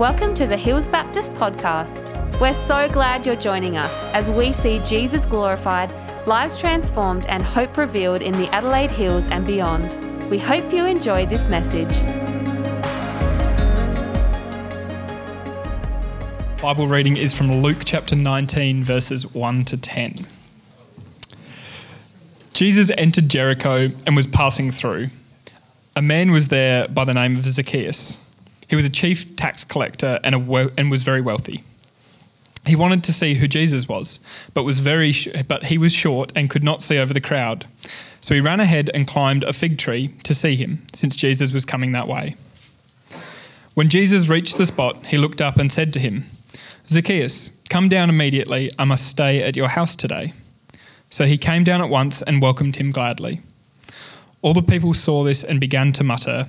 Welcome to the Hills Baptist Podcast. We're so glad you're joining us as we see Jesus glorified, lives transformed, and hope revealed in the Adelaide Hills and beyond. We hope you enjoy this message. Bible reading is from Luke chapter 19, verses 1 to 10. Jesus entered Jericho and was passing through. A man was there by the name of Zacchaeus. He was a chief tax collector and, we- and was very wealthy. He wanted to see who Jesus was, but was very sh- but he was short and could not see over the crowd. So he ran ahead and climbed a fig tree to see him, since Jesus was coming that way. When Jesus reached the spot, he looked up and said to him, Zacchaeus, come down immediately. I must stay at your house today. So he came down at once and welcomed him gladly. All the people saw this and began to mutter,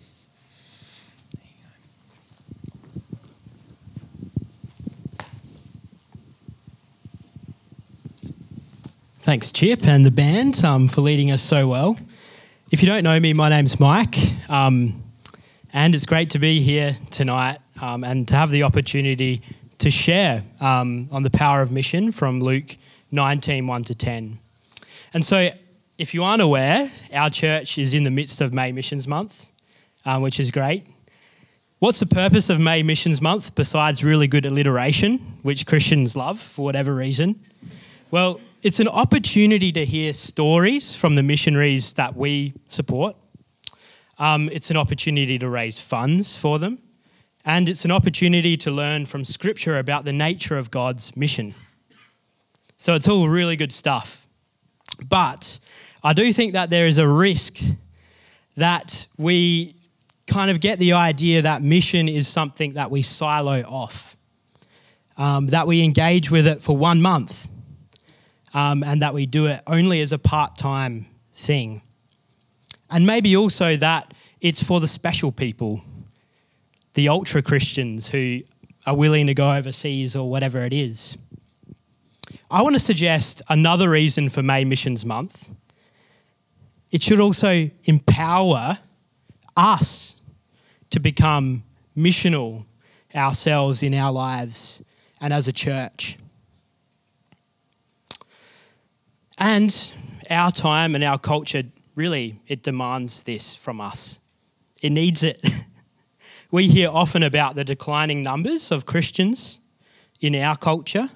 Thanks, Chip, and the band um, for leading us so well. If you don't know me, my name's Mike, um, and it's great to be here tonight um, and to have the opportunity to share um, on the power of mission from Luke 19 1 to 10. And so, if you aren't aware, our church is in the midst of May Missions Month, um, which is great. What's the purpose of May Missions Month besides really good alliteration, which Christians love for whatever reason? Well, it's an opportunity to hear stories from the missionaries that we support. Um, it's an opportunity to raise funds for them. And it's an opportunity to learn from Scripture about the nature of God's mission. So it's all really good stuff. But I do think that there is a risk that we kind of get the idea that mission is something that we silo off, um, that we engage with it for one month um, and that we do it only as a part time thing. And maybe also that it's for the special people, the ultra Christians who are willing to go overseas or whatever it is. I want to suggest another reason for May Missions Month. It should also empower us to become missional ourselves in our lives and as a church. And our time and our culture really it demands this from us. It needs it. we hear often about the declining numbers of Christians in our culture.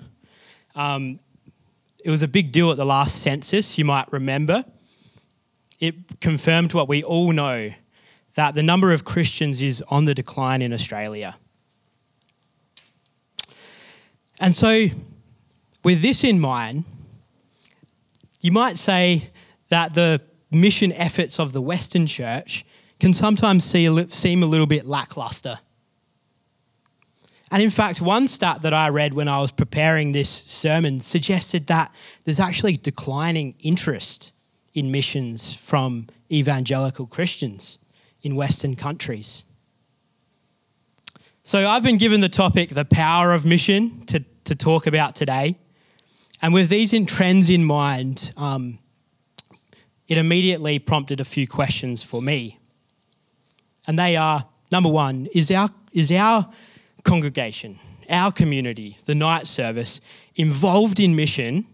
Um, it was a big deal at the last census, you might remember. It confirmed what we all know that the number of Christians is on the decline in Australia. And so, with this in mind, you might say that the mission efforts of the Western church can sometimes seem a little bit lackluster. And in fact, one stat that I read when I was preparing this sermon suggested that there's actually declining interest in missions from evangelical Christians in Western countries. So I've been given the topic, the power of mission, to, to talk about today. And with these in trends in mind, um, it immediately prompted a few questions for me. And they are number one, is our, is our congregation, our community, the night service, involved in mission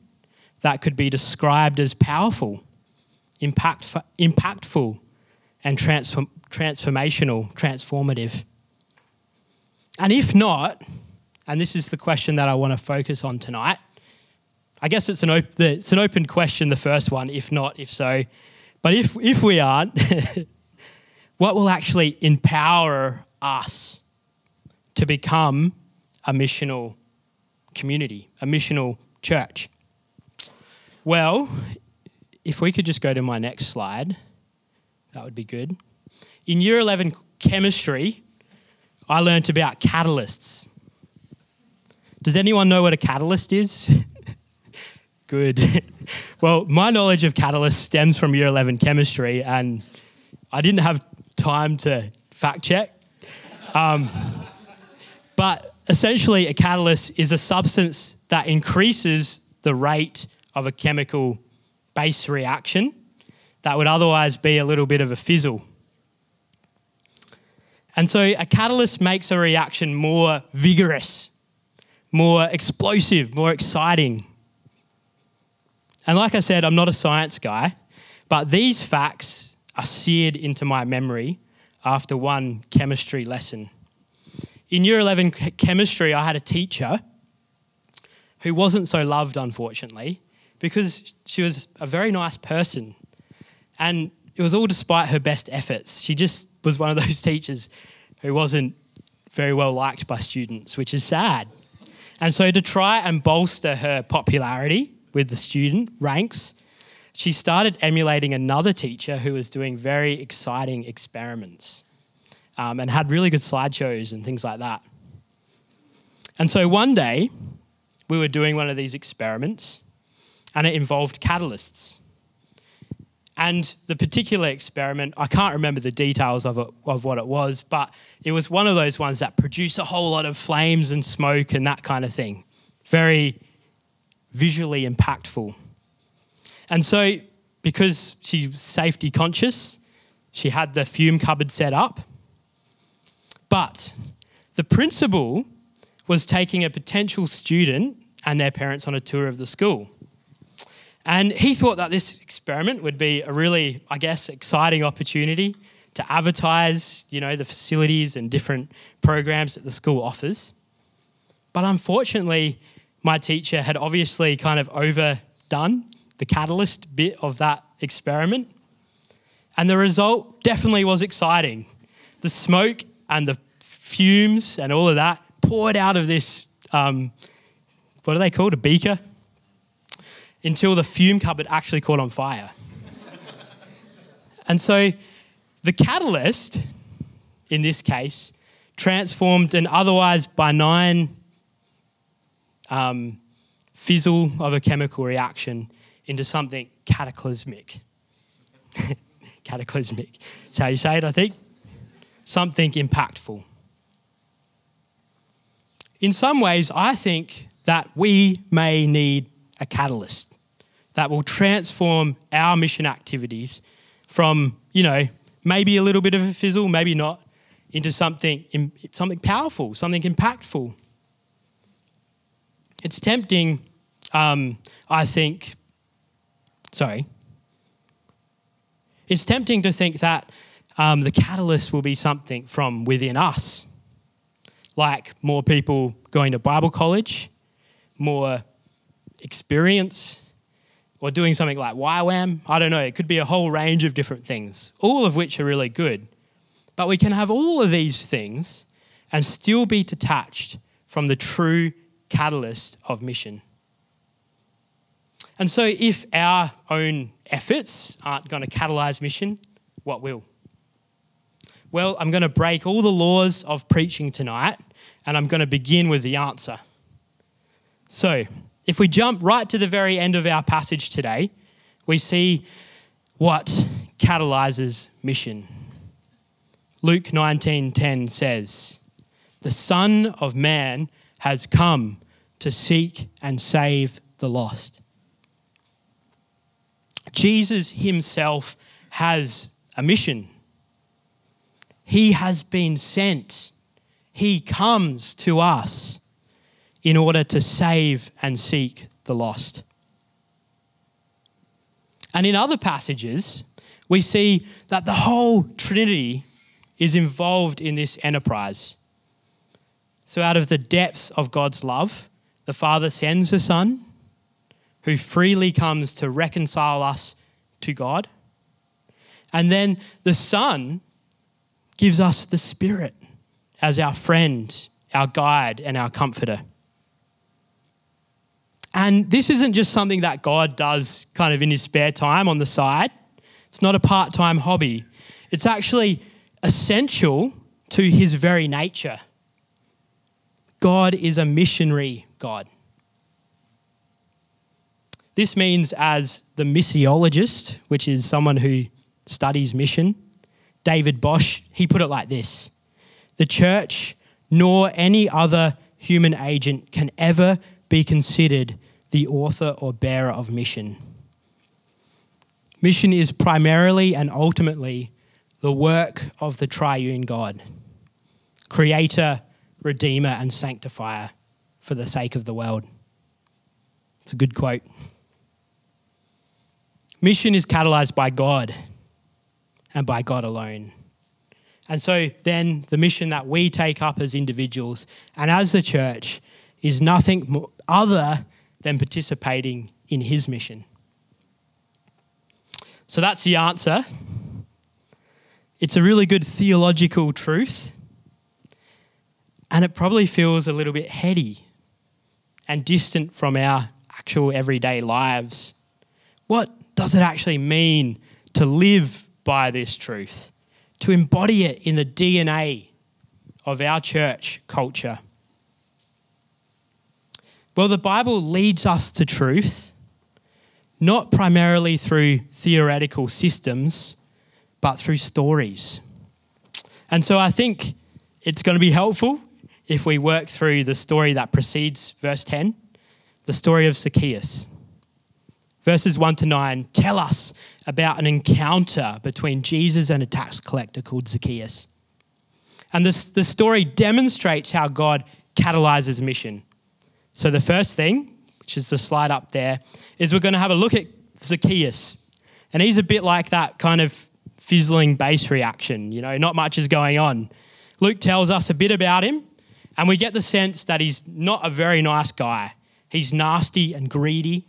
that could be described as powerful, impact, impactful, and transform, transformational, transformative? And if not, and this is the question that I want to focus on tonight, I guess it's an, op- it's an open question, the first one, if not, if so. But if, if we aren't, what will actually empower us to become a missional community, a missional church? Well, if we could just go to my next slide, that would be good. In year 11 chemistry, I learnt about catalysts. Does anyone know what a catalyst is? Good. well, my knowledge of catalyst stems from year 11 chemistry, and I didn't have time to fact check. Um, but essentially, a catalyst is a substance that increases the rate of a chemical base reaction that would otherwise be a little bit of a fizzle. And so a catalyst makes a reaction more vigorous, more explosive, more exciting. And like I said, I'm not a science guy, but these facts are seared into my memory after one chemistry lesson. In year 11 chemistry, I had a teacher who wasn't so loved, unfortunately, because she was a very nice person. And it was all despite her best efforts. She just was one of those teachers who wasn't very well liked by students, which is sad. And so, to try and bolster her popularity with the student ranks, she started emulating another teacher who was doing very exciting experiments um, and had really good slideshows and things like that. And so, one day, we were doing one of these experiments, and it involved catalysts. And the particular experiment, I can't remember the details of, it, of what it was, but it was one of those ones that produced a whole lot of flames and smoke and that kind of thing. Very visually impactful. And so, because she's safety conscious, she had the fume cupboard set up. But the principal was taking a potential student and their parents on a tour of the school. And he thought that this experiment would be a really, I guess, exciting opportunity to advertise, you know, the facilities and different programs that the school offers. But unfortunately, my teacher had obviously kind of overdone the catalyst bit of that experiment. And the result definitely was exciting. The smoke and the fumes and all of that poured out of this, um, what are they called? A beaker? until the fume cupboard actually caught on fire. and so the catalyst, in this case, transformed an otherwise benign um, fizzle of a chemical reaction into something cataclysmic. cataclysmic. That's how you say it, I think. Something impactful. In some ways, I think that we may need a catalyst that will transform our mission activities from, you know, maybe a little bit of a fizzle, maybe not, into something, something powerful, something impactful. It's tempting, um, I think, sorry, it's tempting to think that um, the catalyst will be something from within us, like more people going to Bible college, more experience, or doing something like YWAM. I don't know. It could be a whole range of different things, all of which are really good. But we can have all of these things and still be detached from the true catalyst of mission. And so, if our own efforts aren't going to catalyze mission, what will? Well, I'm going to break all the laws of preaching tonight, and I'm going to begin with the answer. So, if we jump right to the very end of our passage today, we see what catalyzes mission. Luke 19:10 says, "The Son of Man has come to seek and save the lost." Jesus himself has a mission. He has been sent. He comes to us in order to save and seek the lost. And in other passages, we see that the whole Trinity is involved in this enterprise. So, out of the depths of God's love, the Father sends a Son who freely comes to reconcile us to God. And then the Son gives us the Spirit as our friend, our guide, and our comforter. And this isn't just something that God does kind of in his spare time on the side. It's not a part time hobby. It's actually essential to his very nature. God is a missionary God. This means, as the missiologist, which is someone who studies mission, David Bosch, he put it like this The church, nor any other human agent, can ever be considered the author or bearer of mission. Mission is primarily and ultimately the work of the triune God, creator, redeemer, and sanctifier for the sake of the world. It's a good quote. Mission is catalyzed by God and by God alone. And so then the mission that we take up as individuals and as the church is nothing other than participating in his mission. So that's the answer. It's a really good theological truth. And it probably feels a little bit heady and distant from our actual everyday lives. What does it actually mean to live by this truth? To embody it in the DNA of our church culture? Well, the Bible leads us to truth, not primarily through theoretical systems, but through stories. And so I think it's going to be helpful if we work through the story that precedes verse 10, the story of Zacchaeus. Verses 1 to 9 tell us about an encounter between Jesus and a tax collector called Zacchaeus. And this, the story demonstrates how God catalyzes mission. So, the first thing, which is the slide up there, is we're going to have a look at Zacchaeus. And he's a bit like that kind of fizzling base reaction. You know, not much is going on. Luke tells us a bit about him, and we get the sense that he's not a very nice guy. He's nasty and greedy.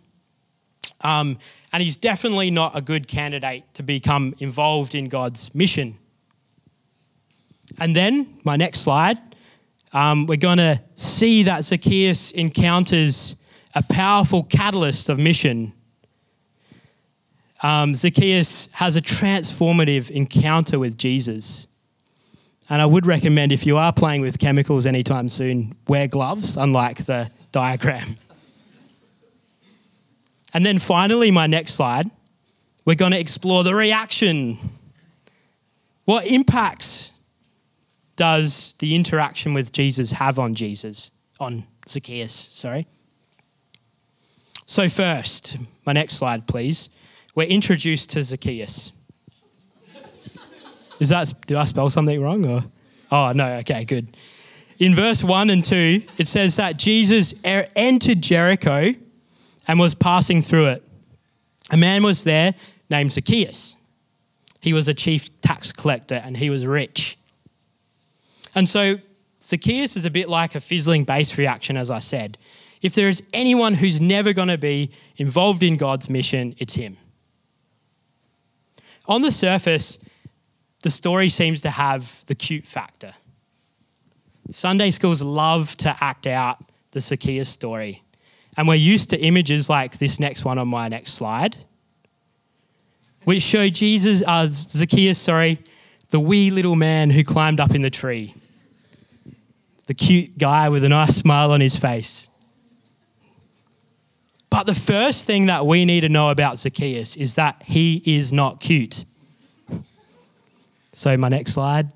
Um, and he's definitely not a good candidate to become involved in God's mission. And then, my next slide, um, we're going to see that Zacchaeus encounters a powerful catalyst of mission um, Zacchaeus has a transformative encounter with Jesus. And I would recommend if you are playing with chemicals anytime soon, wear gloves, unlike the diagram. And then finally, my next slide, we're going to explore the reaction. What impacts does the interaction with Jesus have on Jesus, on Zacchaeus? Sorry. So, first, my next slide, please we're introduced to Zacchaeus. Is that, did I spell something wrong? Or? Oh, no, okay, good. In verse 1 and 2, it says that Jesus er, entered Jericho and was passing through it. A man was there named Zacchaeus. He was a chief tax collector and he was rich. And so Zacchaeus is a bit like a fizzling base reaction, as I said. If there is anyone who's never going to be involved in God's mission, it's him. On the surface, the story seems to have the cute factor. Sunday schools love to act out the Zacchaeus story. And we're used to images like this next one on my next slide, which show Jesus, uh, Zacchaeus, sorry, the wee little man who climbed up in the tree, the cute guy with a nice smile on his face. But the first thing that we need to know about Zacchaeus is that he is not cute. So, my next slide.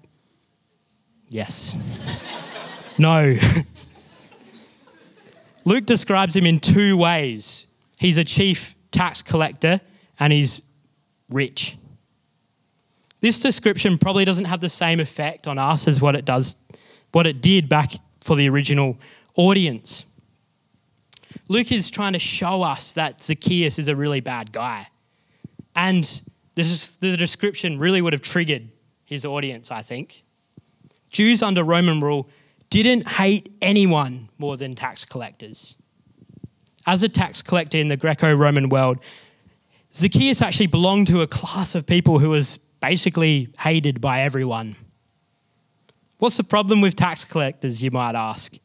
Yes. no. Luke describes him in two ways he's a chief tax collector and he's rich. This description probably doesn't have the same effect on us as what it does what it did back for the original audience. Luke is trying to show us that Zacchaeus is a really bad guy. And this, the description really would have triggered his audience, I think. Jews under Roman rule didn't hate anyone more than tax collectors. As a tax collector in the Greco Roman world, Zacchaeus actually belonged to a class of people who was basically hated by everyone. What's the problem with tax collectors, you might ask?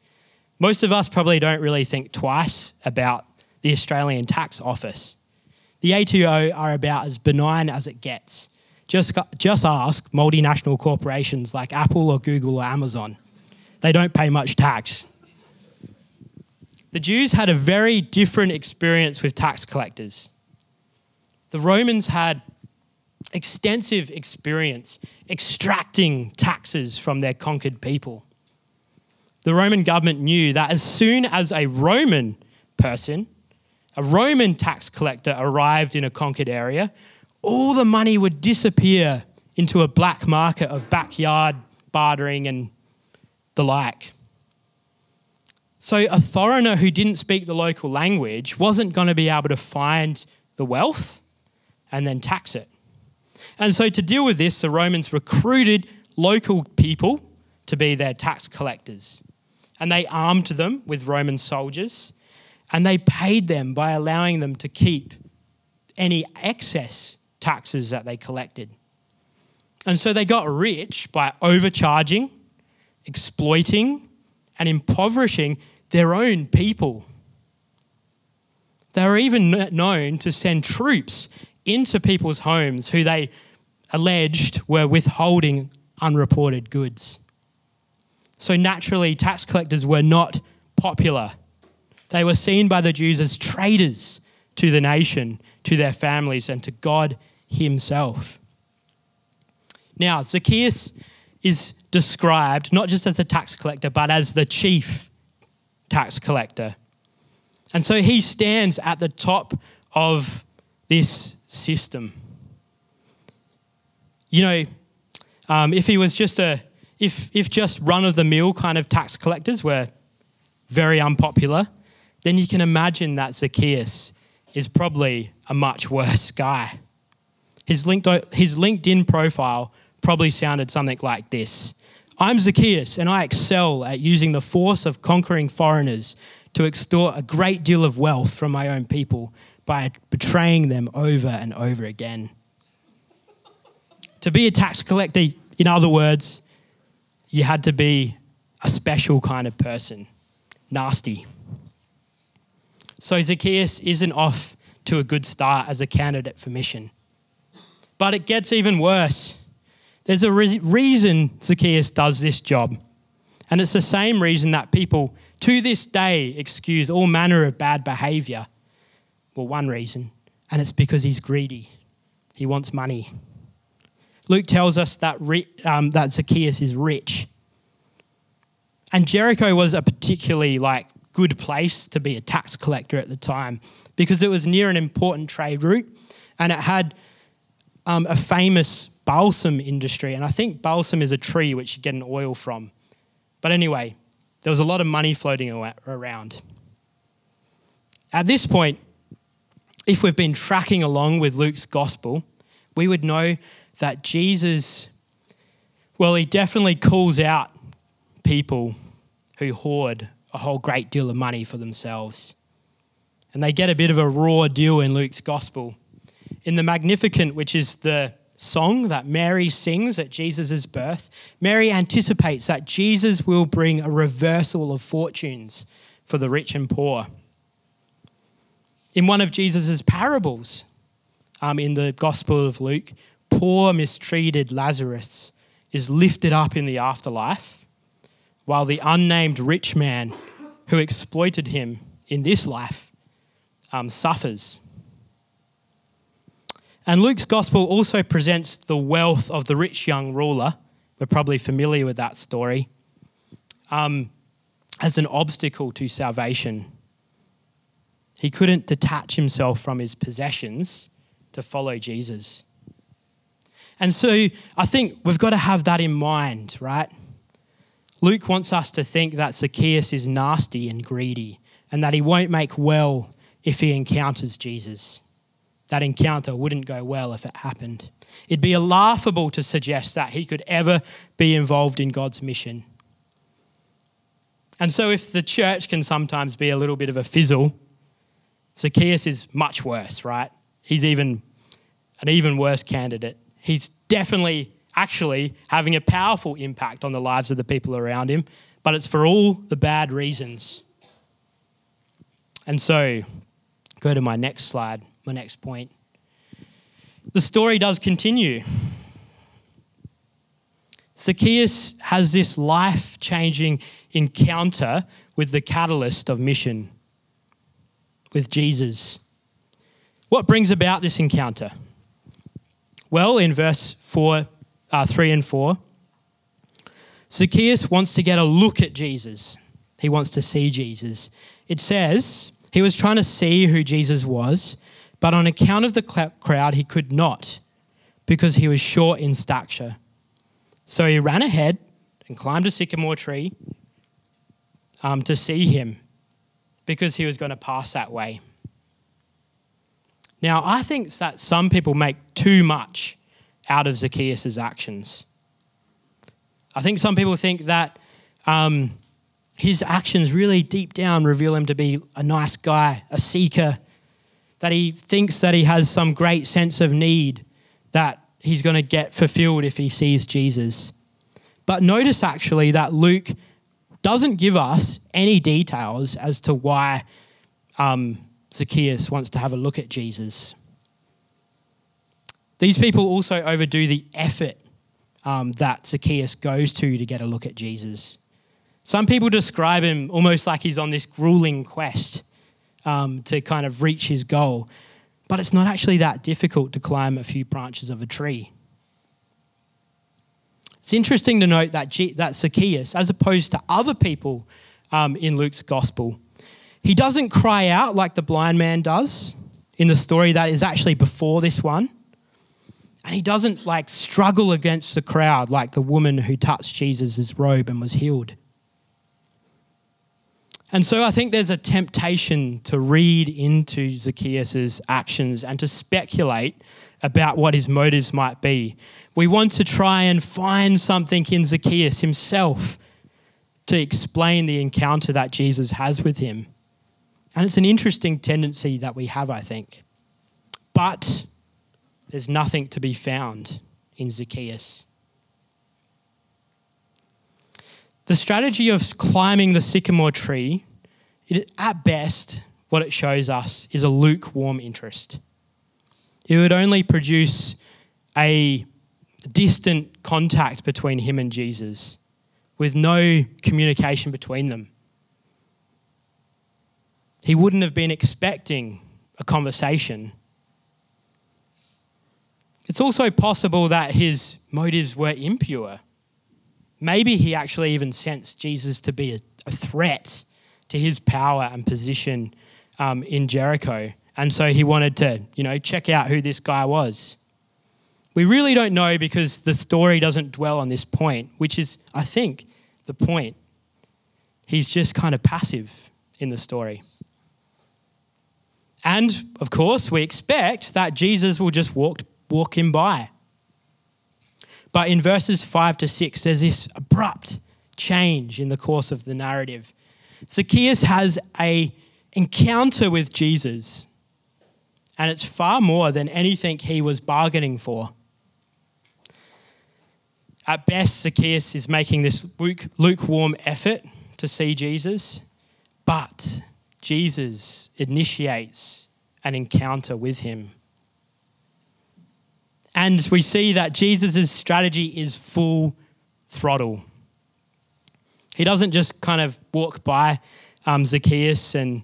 Most of us probably don't really think twice about the Australian Tax Office. The ATO are about as benign as it gets. Just, just ask multinational corporations like Apple or Google or Amazon. They don't pay much tax. the Jews had a very different experience with tax collectors. The Romans had extensive experience extracting taxes from their conquered people. The Roman government knew that as soon as a Roman person, a Roman tax collector, arrived in a conquered area, all the money would disappear into a black market of backyard bartering and the like. So, a foreigner who didn't speak the local language wasn't going to be able to find the wealth and then tax it. And so, to deal with this, the Romans recruited local people to be their tax collectors. And they armed them with Roman soldiers and they paid them by allowing them to keep any excess taxes that they collected. And so they got rich by overcharging, exploiting, and impoverishing their own people. They were even known to send troops into people's homes who they alleged were withholding unreported goods. So naturally, tax collectors were not popular. They were seen by the Jews as traitors to the nation, to their families, and to God Himself. Now, Zacchaeus is described not just as a tax collector, but as the chief tax collector. And so he stands at the top of this system. You know, um, if he was just a, if, if just run of the mill kind of tax collectors were very unpopular, then you can imagine that Zacchaeus is probably a much worse guy. His, LinkedIn profile probably sounded something like this I'm Zacchaeus, and I excel at using the force of conquering foreigners to extort a great deal of wealth from my own people by betraying them over and over again. to be a tax collector, in other words, you had to be a special kind of person, nasty. So Zacchaeus isn't off to a good start as a candidate for mission. But it gets even worse. There's a re- reason Zacchaeus does this job. And it's the same reason that people to this day excuse all manner of bad behavior. Well, one reason, and it's because he's greedy. He wants money. Luke tells us that, re- um, that Zacchaeus is rich. And Jericho was a particularly like good place to be a tax collector at the time because it was near an important trade route and it had um, a famous balsam industry. And I think balsam is a tree which you get an oil from. But anyway, there was a lot of money floating around. At this point, if we've been tracking along with Luke's gospel, we would know that Jesus, well, he definitely calls out people who hoard a whole great deal of money for themselves. And they get a bit of a raw deal in Luke's gospel. In the Magnificat, which is the song that Mary sings at Jesus' birth, Mary anticipates that Jesus will bring a reversal of fortunes for the rich and poor. In one of Jesus' parables, um, in the Gospel of Luke, poor, mistreated Lazarus is lifted up in the afterlife, while the unnamed rich man who exploited him in this life um, suffers. And Luke's gospel also presents the wealth of the rich young ruler. We're probably familiar with that story. Um, as an obstacle to salvation. He couldn't detach himself from his possessions to follow Jesus. And so I think we've got to have that in mind, right? Luke wants us to think that Zacchaeus is nasty and greedy and that he won't make well if he encounters Jesus that encounter wouldn't go well if it happened. It'd be laughable to suggest that he could ever be involved in God's mission. And so, if the church can sometimes be a little bit of a fizzle, Zacchaeus is much worse, right? He's even an even worse candidate. He's definitely actually having a powerful impact on the lives of the people around him, but it's for all the bad reasons. And so, go to my next slide my next point. The story does continue. Zacchaeus has this life changing encounter with the catalyst of mission, with Jesus. What brings about this encounter? Well, in verse 4, uh, 3 and 4, Zacchaeus wants to get a look at Jesus. He wants to see Jesus. It says he was trying to see who Jesus was, but on account of the crowd, he could not because he was short in stature. So he ran ahead and climbed a sycamore tree um, to see him because he was going to pass that way. Now, I think that some people make too much out of Zacchaeus' actions. I think some people think that um, his actions really deep down reveal him to be a nice guy, a seeker, that he thinks that he has some great sense of need that he's going to get fulfilled if he sees Jesus. But notice actually that Luke doesn't give us any details as to why um, Zacchaeus wants to have a look at Jesus. These people also overdo the effort um, that Zacchaeus goes to to get a look at Jesus. Some people describe him almost like he's on this grueling quest um, to kind of reach his goal, but it's not actually that difficult to climb a few branches of a tree. It's interesting to note that, G- that Zacchaeus, as opposed to other people um, in Luke's gospel, he doesn't cry out like the blind man does in the story that is actually before this one. And he doesn't like struggle against the crowd like the woman who touched Jesus' robe and was healed. And so I think there's a temptation to read into Zacchaeus' actions and to speculate about what his motives might be. We want to try and find something in Zacchaeus himself to explain the encounter that Jesus has with him. And it's an interesting tendency that we have, I think. But there's nothing to be found in Zacchaeus. The strategy of climbing the sycamore tree, it, at best, what it shows us is a lukewarm interest. It would only produce a distant contact between him and Jesus with no communication between them. He wouldn't have been expecting a conversation. It's also possible that his motives were impure. Maybe he actually even sensed Jesus to be a, a threat to his power and position um, in Jericho. And so he wanted to, you know, check out who this guy was. We really don't know because the story doesn't dwell on this point, which is, I think, the point. He's just kind of passive in the story. And of course, we expect that Jesus will just walk, walk him by. But in verses 5 to 6, there's this abrupt change in the course of the narrative. Zacchaeus has a encounter with Jesus, and it's far more than anything he was bargaining for. At best, Zacchaeus is making this lukewarm effort to see Jesus, but Jesus initiates an encounter with him. And we see that Jesus' strategy is full throttle. He doesn't just kind of walk by um, Zacchaeus and,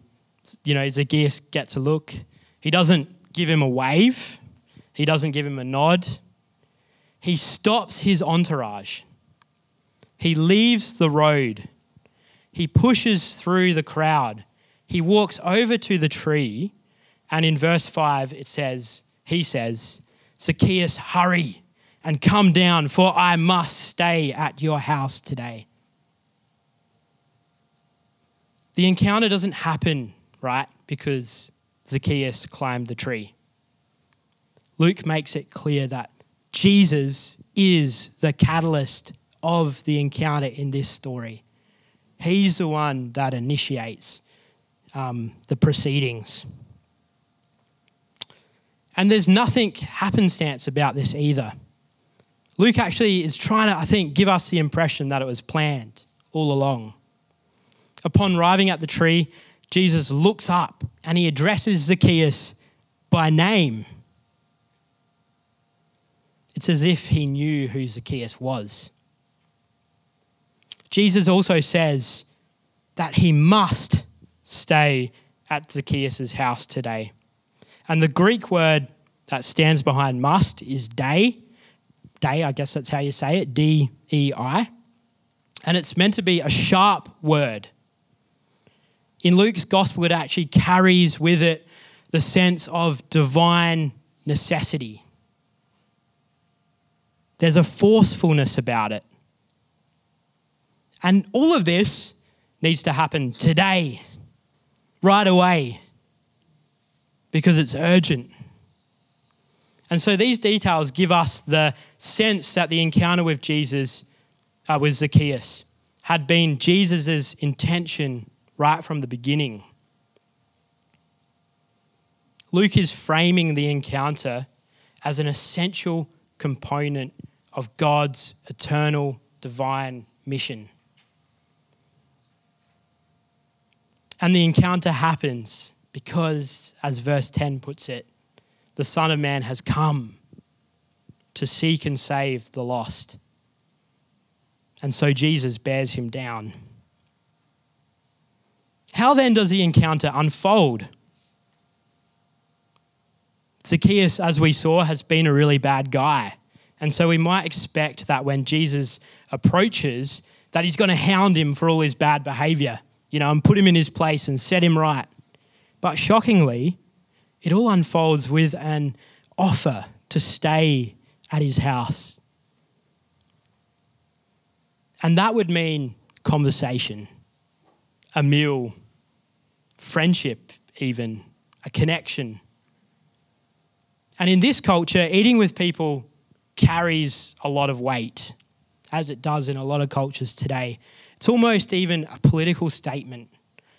you know, Zacchaeus gets a look. He doesn't give him a wave, he doesn't give him a nod. He stops his entourage. He leaves the road. He pushes through the crowd he walks over to the tree, and in verse 5, it says, He says, Zacchaeus, hurry and come down, for I must stay at your house today. The encounter doesn't happen, right, because Zacchaeus climbed the tree. Luke makes it clear that Jesus is the catalyst of the encounter in this story. He's the one that initiates um, the proceedings. And there's nothing happenstance about this either. Luke actually is trying to, I think, give us the impression that it was planned all along. Upon arriving at the tree, Jesus looks up and he addresses Zacchaeus by name. It's as if he knew who Zacchaeus was. Jesus also says that he must stay at Zacchaeus' house today. And the Greek word that stands behind must is dei. Dei, I guess that's how you say it, D E I. And it's meant to be a sharp word. In Luke's gospel, it actually carries with it the sense of divine necessity. There's a forcefulness about it. And all of this needs to happen today, right away, because it's urgent. And so these details give us the sense that the encounter with Jesus, uh, with Zacchaeus, had been Jesus' intention right from the beginning. Luke is framing the encounter as an essential component of God's eternal divine mission. And the encounter happens because, as verse 10 puts it, the Son of Man has come to seek and save the lost. And so Jesus bears him down. How then does the encounter unfold? Zacchaeus, as we saw, has been a really bad guy. And so we might expect that when Jesus approaches, that he's going to hound him for all his bad behavior, you know, and put him in his place and set him right. But shockingly, it all unfolds with an offer to stay at his house. And that would mean conversation, a meal, friendship, even, a connection. And in this culture, eating with people carries a lot of weight, as it does in a lot of cultures today. It's almost even a political statement.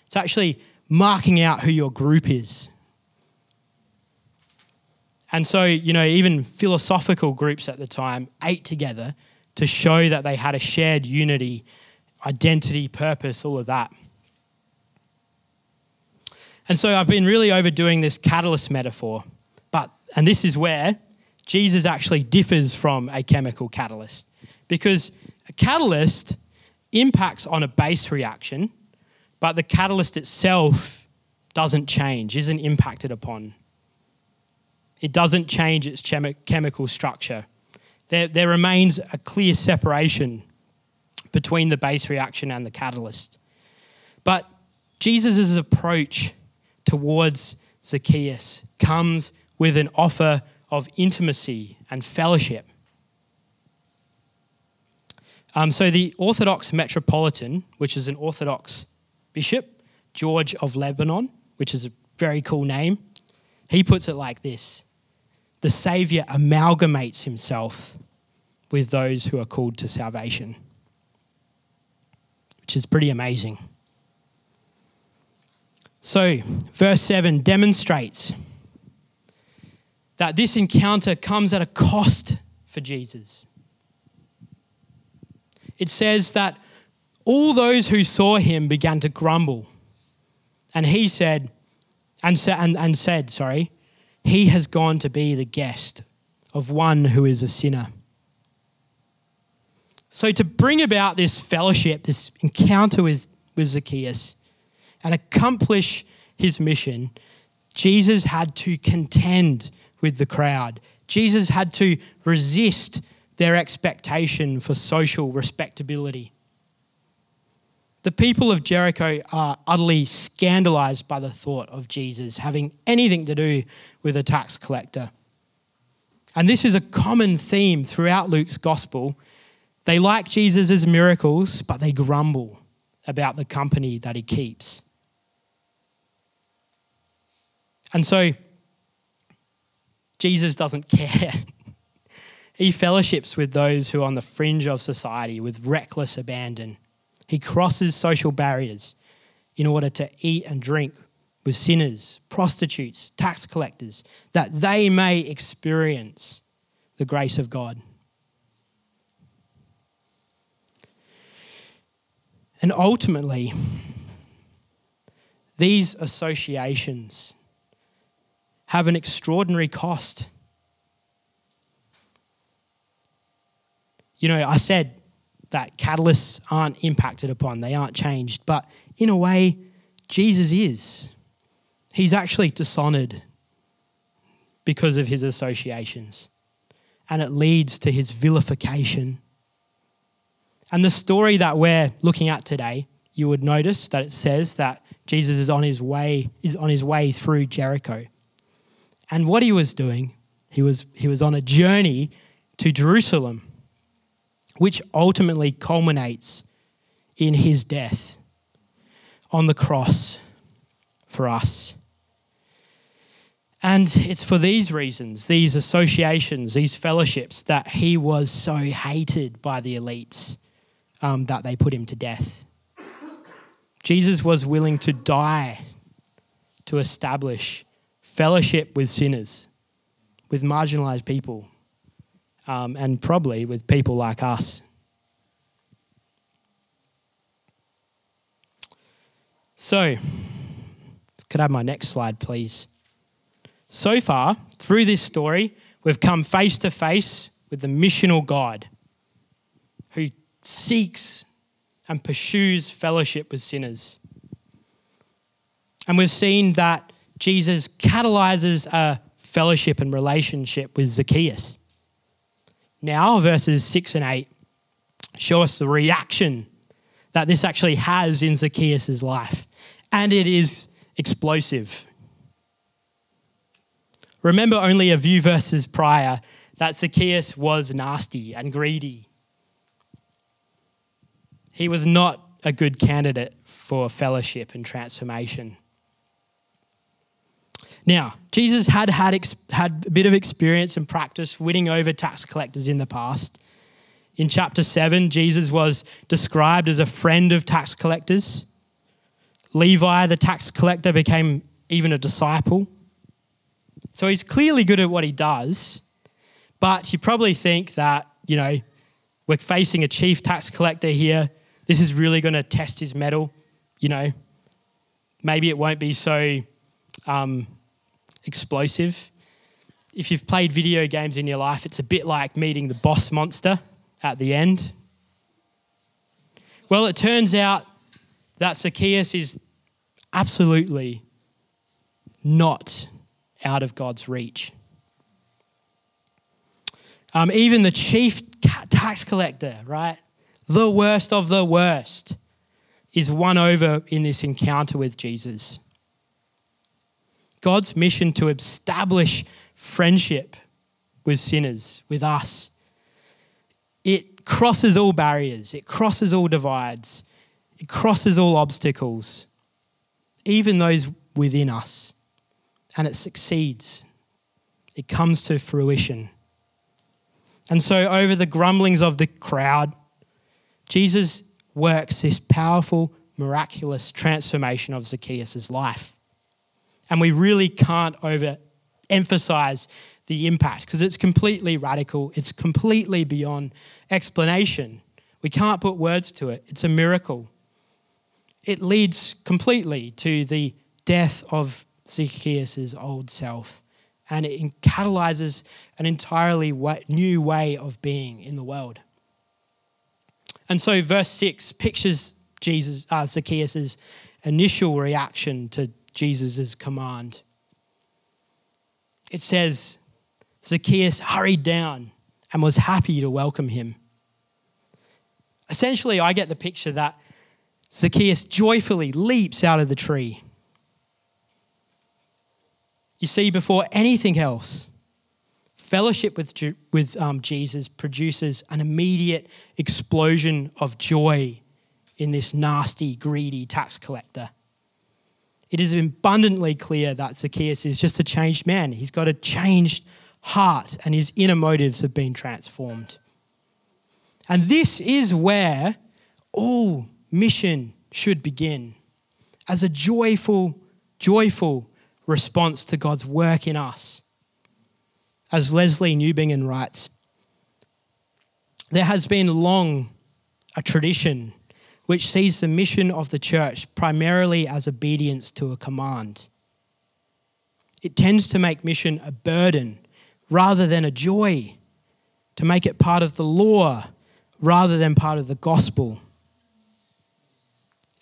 It's actually marking out who your group is. And so, you know, even philosophical groups at the time ate together to show that they had a shared unity, identity, purpose, all of that. And so I've been really overdoing this catalyst metaphor. But, and this is where Jesus actually differs from a chemical catalyst. Because a catalyst impacts on a base reaction, but the catalyst itself doesn't change, isn't impacted upon. It doesn't change its chemi- chemical structure. There, there remains a clear separation between the base reaction and the catalyst. But Jesus' approach towards Zacchaeus comes with an offer of intimacy and fellowship. Um, so, the Orthodox Metropolitan, which is an Orthodox bishop, George of Lebanon, which is a very cool name, he puts it like this The Saviour amalgamates himself with those who are called to salvation, which is pretty amazing. So, verse 7 demonstrates that this encounter comes at a cost for Jesus. It says that all those who saw him began to grumble. And he said, and, and, and said, sorry, he has gone to be the guest of one who is a sinner. So, to bring about this fellowship, this encounter with, with Zacchaeus, and accomplish his mission, Jesus had to contend with the crowd. Jesus had to resist their expectation for social respectability. The people of Jericho are utterly scandalized by the thought of Jesus having anything to do with a tax collector. And this is a common theme throughout Luke's gospel. They like Jesus' miracles, but they grumble about the company that he keeps. And so Jesus doesn't care. he fellowships with those who are on the fringe of society with reckless abandon. He crosses social barriers in order to eat and drink with sinners, prostitutes, tax collectors, that they may experience the grace of God. And ultimately, these associations have an extraordinary cost. You know, I said that catalysts aren't impacted upon, they aren't changed, but in a way, Jesus is. he's actually dishonored because of his associations. And it leads to his vilification. And the story that we're looking at today, you would notice that it says that Jesus is on his way, is on his way through Jericho. And what he was doing, he was, he was on a journey to Jerusalem, which ultimately culminates in his death on the cross for us. And it's for these reasons, these associations, these fellowships, that he was so hated by the elites um, that they put him to death. Jesus was willing to die to establish fellowship with sinners, with marginalized people, um, and probably with people like us. So, could I have my next slide, please? So far, through this story, we've come face to face with the missional God who seeks and pursues fellowship with sinners. And we've seen that Jesus catalyzes a fellowship and relationship with Zacchaeus. Now, verses 6 and 8 show us the reaction that this actually has in Zacchaeus' life, and it is explosive. Remember only a few verses prior that Zacchaeus was nasty and greedy. He was not a good candidate for fellowship and transformation. Now, Jesus had had, had a bit of experience and practice winning over tax collectors in the past. In chapter 7, Jesus was described as a friend of tax collectors. Levi, the tax collector, became even a disciple. So he's clearly good at what he does, but you probably think that, you know, we're facing a chief tax collector here. This is really going to test his mettle, you know. Maybe it won't be so um, explosive. If you've played video games in your life, it's a bit like meeting the boss monster at the end. Well, it turns out that Zacchaeus is absolutely not out of God's reach. Um, even the chief tax collector, right? The worst of the worst, is won over in this encounter with Jesus. God's mission to establish friendship with sinners, with us, it crosses all barriers, it crosses all divides, it crosses all obstacles, even those within us and it succeeds. It comes to fruition. And so, over the grumblings of the crowd, Jesus works this powerful, miraculous transformation of Zacchaeus' life. And we really can't overemphasize the impact because it's completely radical, it's completely beyond explanation. We can't put words to it, it's a miracle. It leads completely to the death of Zacchaeus' old self. And it catalyzes an entirely new way of being in the world. And so, verse 6 pictures Jesus, uh, Zacchaeus' initial reaction to Jesus' command. It says, Zacchaeus hurried down and was happy to welcome him. Essentially, I get the picture that Zacchaeus joyfully leaps out of the tree you see, before anything else, fellowship with, with um, Jesus produces an immediate explosion of joy in this nasty, greedy tax collector. It is abundantly clear that Zacchaeus is just a changed man. He's got a changed heart, and his inner motives have been transformed. And this is where all mission should begin as a joyful, joyful response to God's work in us. As Lesslie Newbigin writes, there has been long a tradition which sees the mission of the church primarily as obedience to a command. It tends to make mission a burden rather than a joy, to make it part of the law rather than part of the gospel.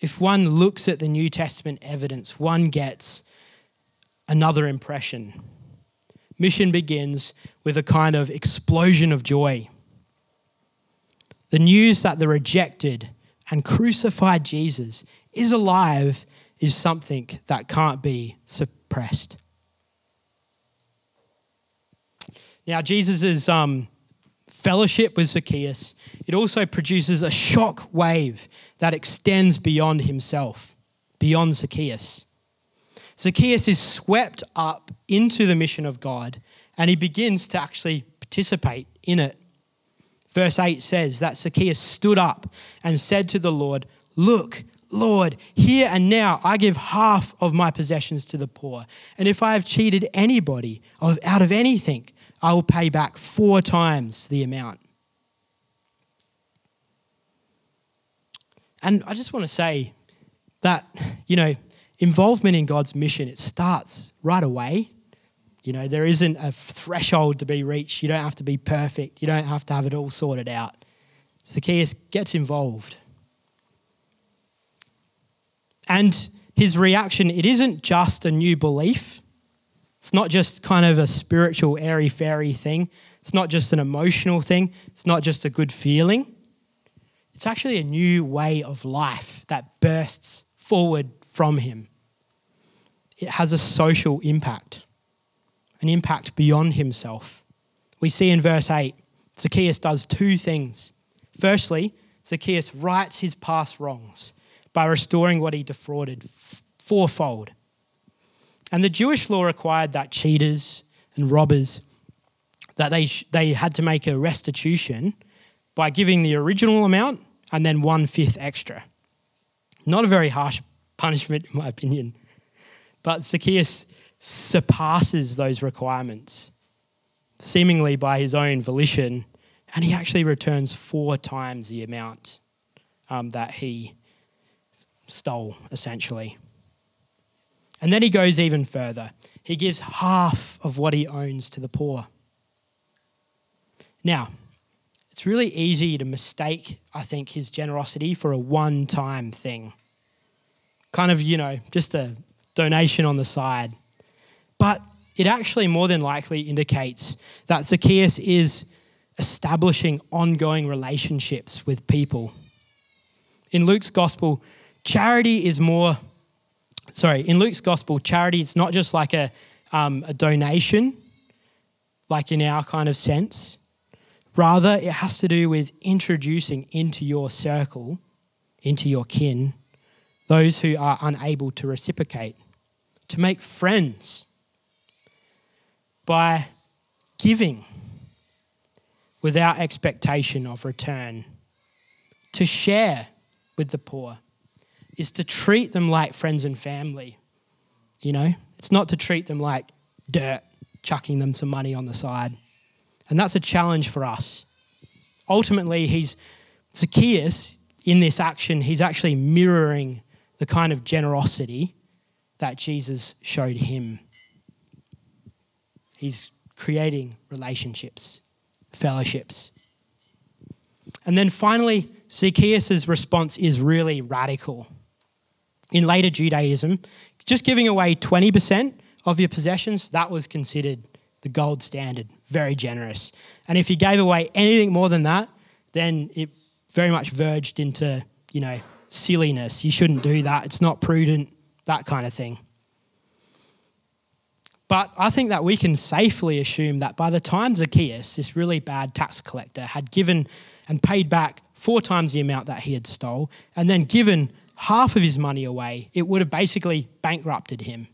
If one looks at the New Testament evidence, one gets another impression. Mission begins with a kind of explosion of joy. The news that the rejected and crucified Jesus is alive is something that can't be suppressed. Now, Jesus' um, fellowship with Zacchaeus, it also produces a shock wave that extends beyond himself, beyond Zacchaeus. Zacchaeus is swept up into the mission of God and he begins to actually participate in it. Verse 8 says that Zacchaeus stood up and said to the Lord, Look, Lord, here and now I give half of my possessions to the poor. And if I have cheated anybody of, out of anything, I will pay back four times the amount. And I just want to say that, you know, involvement in God's mission, it starts right away. You know, there isn't a threshold to be reached. You don't have to be perfect. You don't have to have it all sorted out. Zacchaeus gets involved. And his reaction, it isn't just a new belief. It's not just kind of a spiritual airy fairy thing. It's not just an emotional thing. It's not just a good feeling. It's actually a new way of life that bursts forward from him. It has a social impact, an impact beyond himself. We see in verse 8, Zacchaeus does two things. Firstly, Zacchaeus rights his past wrongs by restoring what he defrauded fourfold. And the Jewish law required that cheaters and robbers that they, they had to make a restitution by giving the original amount and then one fifth extra. Not a very harsh punishment, in my opinion. But Zacchaeus surpasses those requirements, seemingly by his own volition, and he actually returns four times the amount um, that he stole, essentially. And then he goes even further. He gives half of what he owns to the poor. Now, it's really easy to mistake, I think, his generosity for a one time thing. Kind of, you know, just a donation on the side. But it actually more than likely indicates that Zacchaeus is establishing ongoing relationships with people. In Luke's gospel, charity is more, sorry, in Luke's gospel, charity is not just like a, um, a donation, like in our kind of sense. Rather, it has to do with introducing into your circle, into your kin, those who are unable to reciprocate, to make friends by giving without expectation of return, to share with the poor, is to treat them like friends and family. You know, it's not to treat them like dirt, chucking them some money on the side. And that's a challenge for us. Ultimately, he's Zacchaeus in this action, he's actually mirroring the kind of generosity that Jesus showed him. He's creating relationships, fellowships. And then finally, Zacchaeus' response is really radical. In later Judaism, just giving away 20% of your possessions, that was considered the gold standard, very generous. And if you gave away anything more than that, then it very much verged into, you know, silliness. You shouldn't do that. It's not prudent, that kind of thing. But I think that we can safely assume that by the time Zacchaeus, this really bad tax collector, had given and paid back four times the amount that he had stole, and then given half of his money away, it would have basically bankrupted him.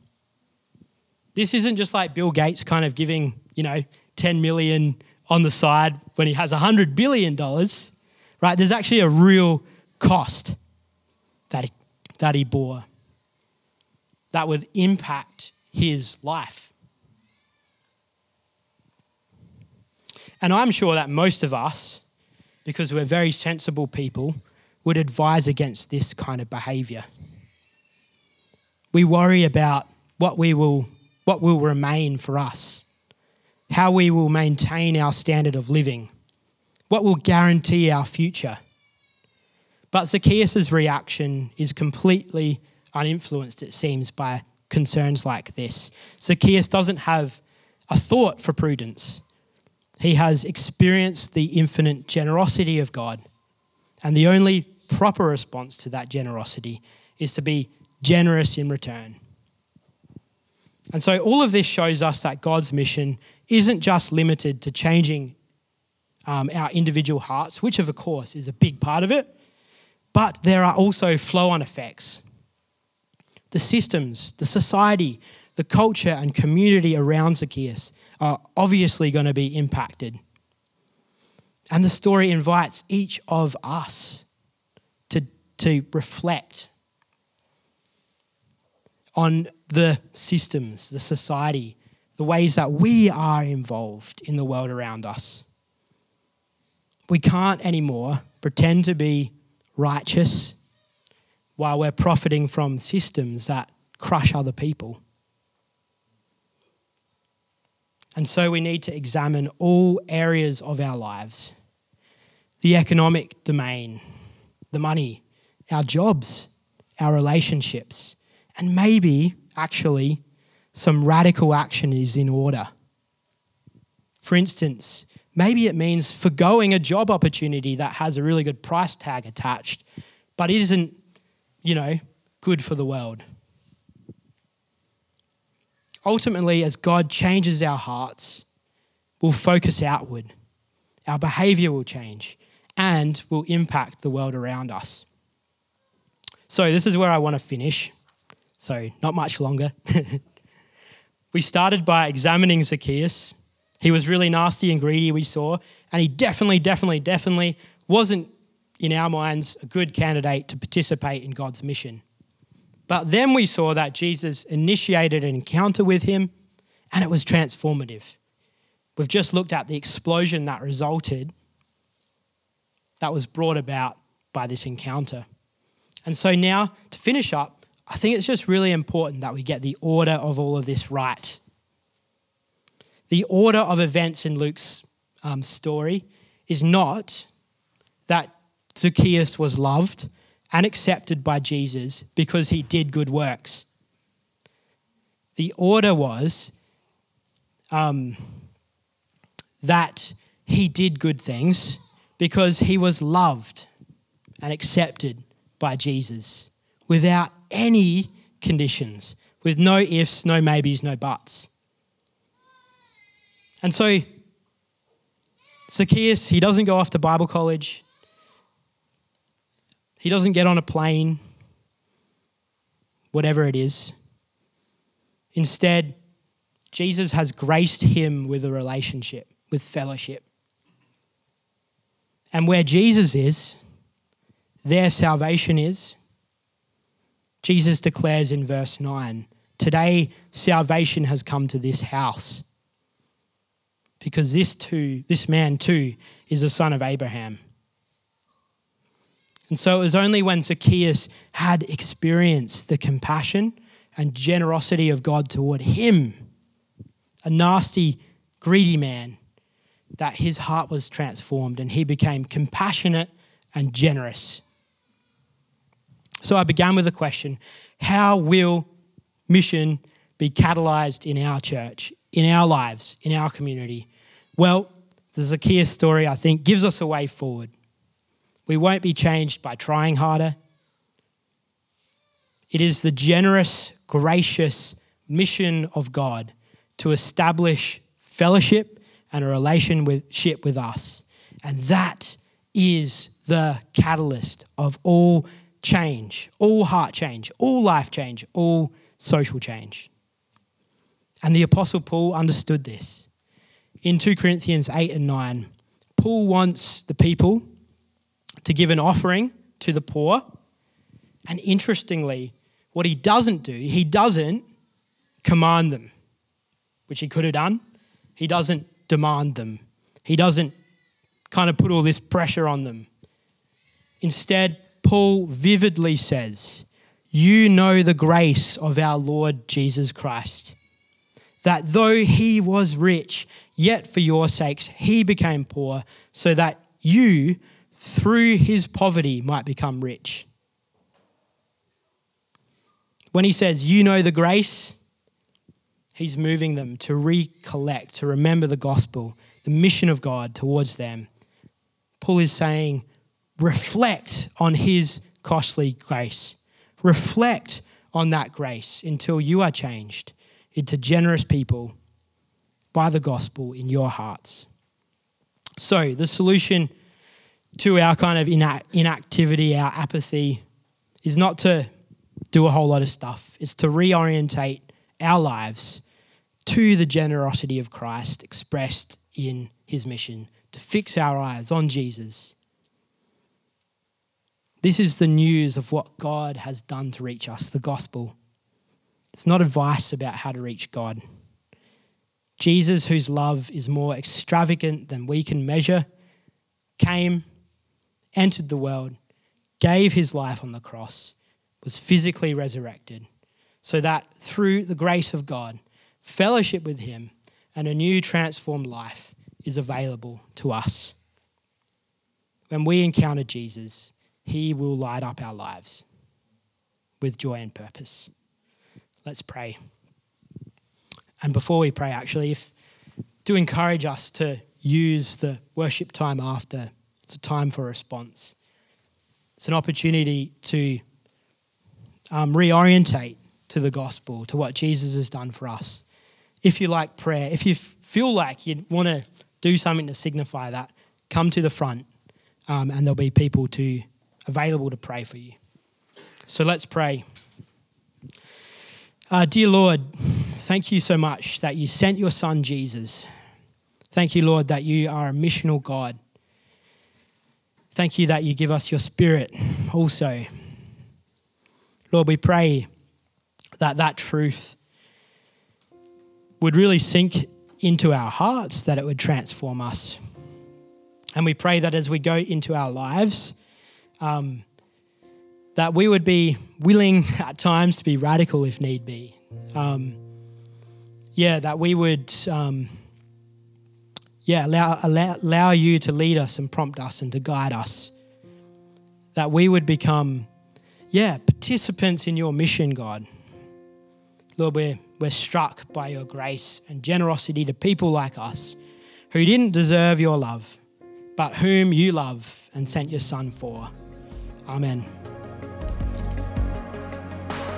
This isn't just like Bill Gates kind of giving, you know, 10 million on the side when he has 100 billion dollars, right? There's actually a real cost that he, that he bore that would impact his life. And I'm sure that most of us, because we're very sensible people, would advise against this kind of behavior. We worry about what we will what will remain for us, how we will maintain our standard of living, what will guarantee our future. But Zacchaeus' reaction is completely uninfluenced, it seems, by concerns like this. Zacchaeus doesn't have a thought for prudence. He has experienced the infinite generosity of God. And the only proper response to that generosity is to be generous in return. And so, all of this shows us that God's mission isn't just limited to changing um, our individual hearts, which, of course, is a big part of it, but there are also flow on effects. The systems, the society, the culture, and community around Zacchaeus are obviously going to be impacted. And the story invites each of us to, to reflect on the systems, the society, the ways that we are involved in the world around us. We can't anymore pretend to be righteous while we're profiting from systems that crush other people. And so we need to examine all areas of our lives the economic domain, the money, our jobs, our relationships, and maybe actually some radical action is in order. For instance, maybe it means foregoing a job opportunity that has a really good price tag attached, but isn't, you know, good for the world ultimately, as God changes our hearts, we'll focus outward. Our behavior will change and will impact the world around us. So, this is where I want to finish. So, not much longer. we started by examining Zacchaeus. He was really nasty and greedy, we saw, and he definitely, definitely, definitely wasn't, in our minds, a good candidate to participate in God's mission. But then we saw that Jesus initiated an encounter with him and it was transformative. We've just looked at the explosion that resulted, that was brought about by this encounter. And so now, to finish up, I think it's just really important that we get the order of all of this right. The order of events in Luke's um, story is not that Zacchaeus was loved and accepted by Jesus because he did good works. The order was um, that he did good things because he was loved and accepted by Jesus without any conditions, with no ifs, no maybes, no buts. And so, Zacchaeus, he doesn't go off to Bible college. He doesn't get on a plane, whatever it is. Instead, Jesus has graced him with a relationship, with fellowship. And where Jesus is, their salvation is. Jesus declares in verse 9 Today, salvation has come to this house. Because this too, this man too, is a son of Abraham. And so it was only when Zacchaeus had experienced the compassion and generosity of God toward him, a nasty, greedy man, that his heart was transformed and he became compassionate and generous. So I began with the question How will mission be catalyzed in our church, in our lives, in our community? Well, the Zacchaeus story, I think, gives us a way forward. We won't be changed by trying harder. It is the generous, gracious mission of God to establish fellowship and a relationship with us. And that is the catalyst of all change, all heart change, all life change, all social change. And the Apostle Paul understood this. In 2 Corinthians 8 and 9, Paul wants the people to give an offering to the poor. And interestingly, what he doesn't do, he doesn't command them, which he could have done. He doesn't demand them. He doesn't kind of put all this pressure on them. Instead, Paul vividly says, You know the grace of our Lord Jesus Christ, that though he was rich, yet for your sakes he became poor, so that you, through his poverty might become rich. When he says, You know the grace, he's moving them to recollect, to remember the gospel, the mission of God towards them. Paul is saying, Reflect on his costly grace. Reflect on that grace until you are changed into generous people by the gospel in your hearts. So, the solution to our kind of inactivity, our apathy, is not to do a whole lot of stuff, it's to reorientate our lives to the generosity of Christ expressed in his mission, to fix our eyes on Jesus. This is the news of what God has done to reach us, the gospel. It's not advice about how to reach God. Jesus, whose love is more extravagant than we can measure, came, entered the world, gave his life on the cross, was physically resurrected, so that through the grace of God, fellowship with him, and a new transformed life is available to us. When we encounter Jesus, he will light up our lives with joy and purpose. Let's pray. And before we pray, actually, if to encourage us to use the worship time after, it's a time for response. It's an opportunity to um, reorientate to the gospel, to what Jesus has done for us. If you like prayer, if you feel like you want to do something to signify that, come to the front um, and there'll be people to available to pray for you. So let's pray. Uh, dear Lord, thank you so much that you sent your son Jesus. Thank you, Lord, that you are a missional God. Thank you that you give us your spirit also. Lord, we pray that that truth would really sink into our hearts, that it would transform us. And we pray that as we go into our lives, um, that we would be willing at times to be radical if need be. Um, yeah, that we would, um, yeah, allow, allow, allow you to lead us and prompt us and to guide us. That we would become, yeah, participants in your mission, God. Lord, we're, we're struck by your grace and generosity to people like us who didn't deserve your love, but whom you love and sent your Son for. Amen.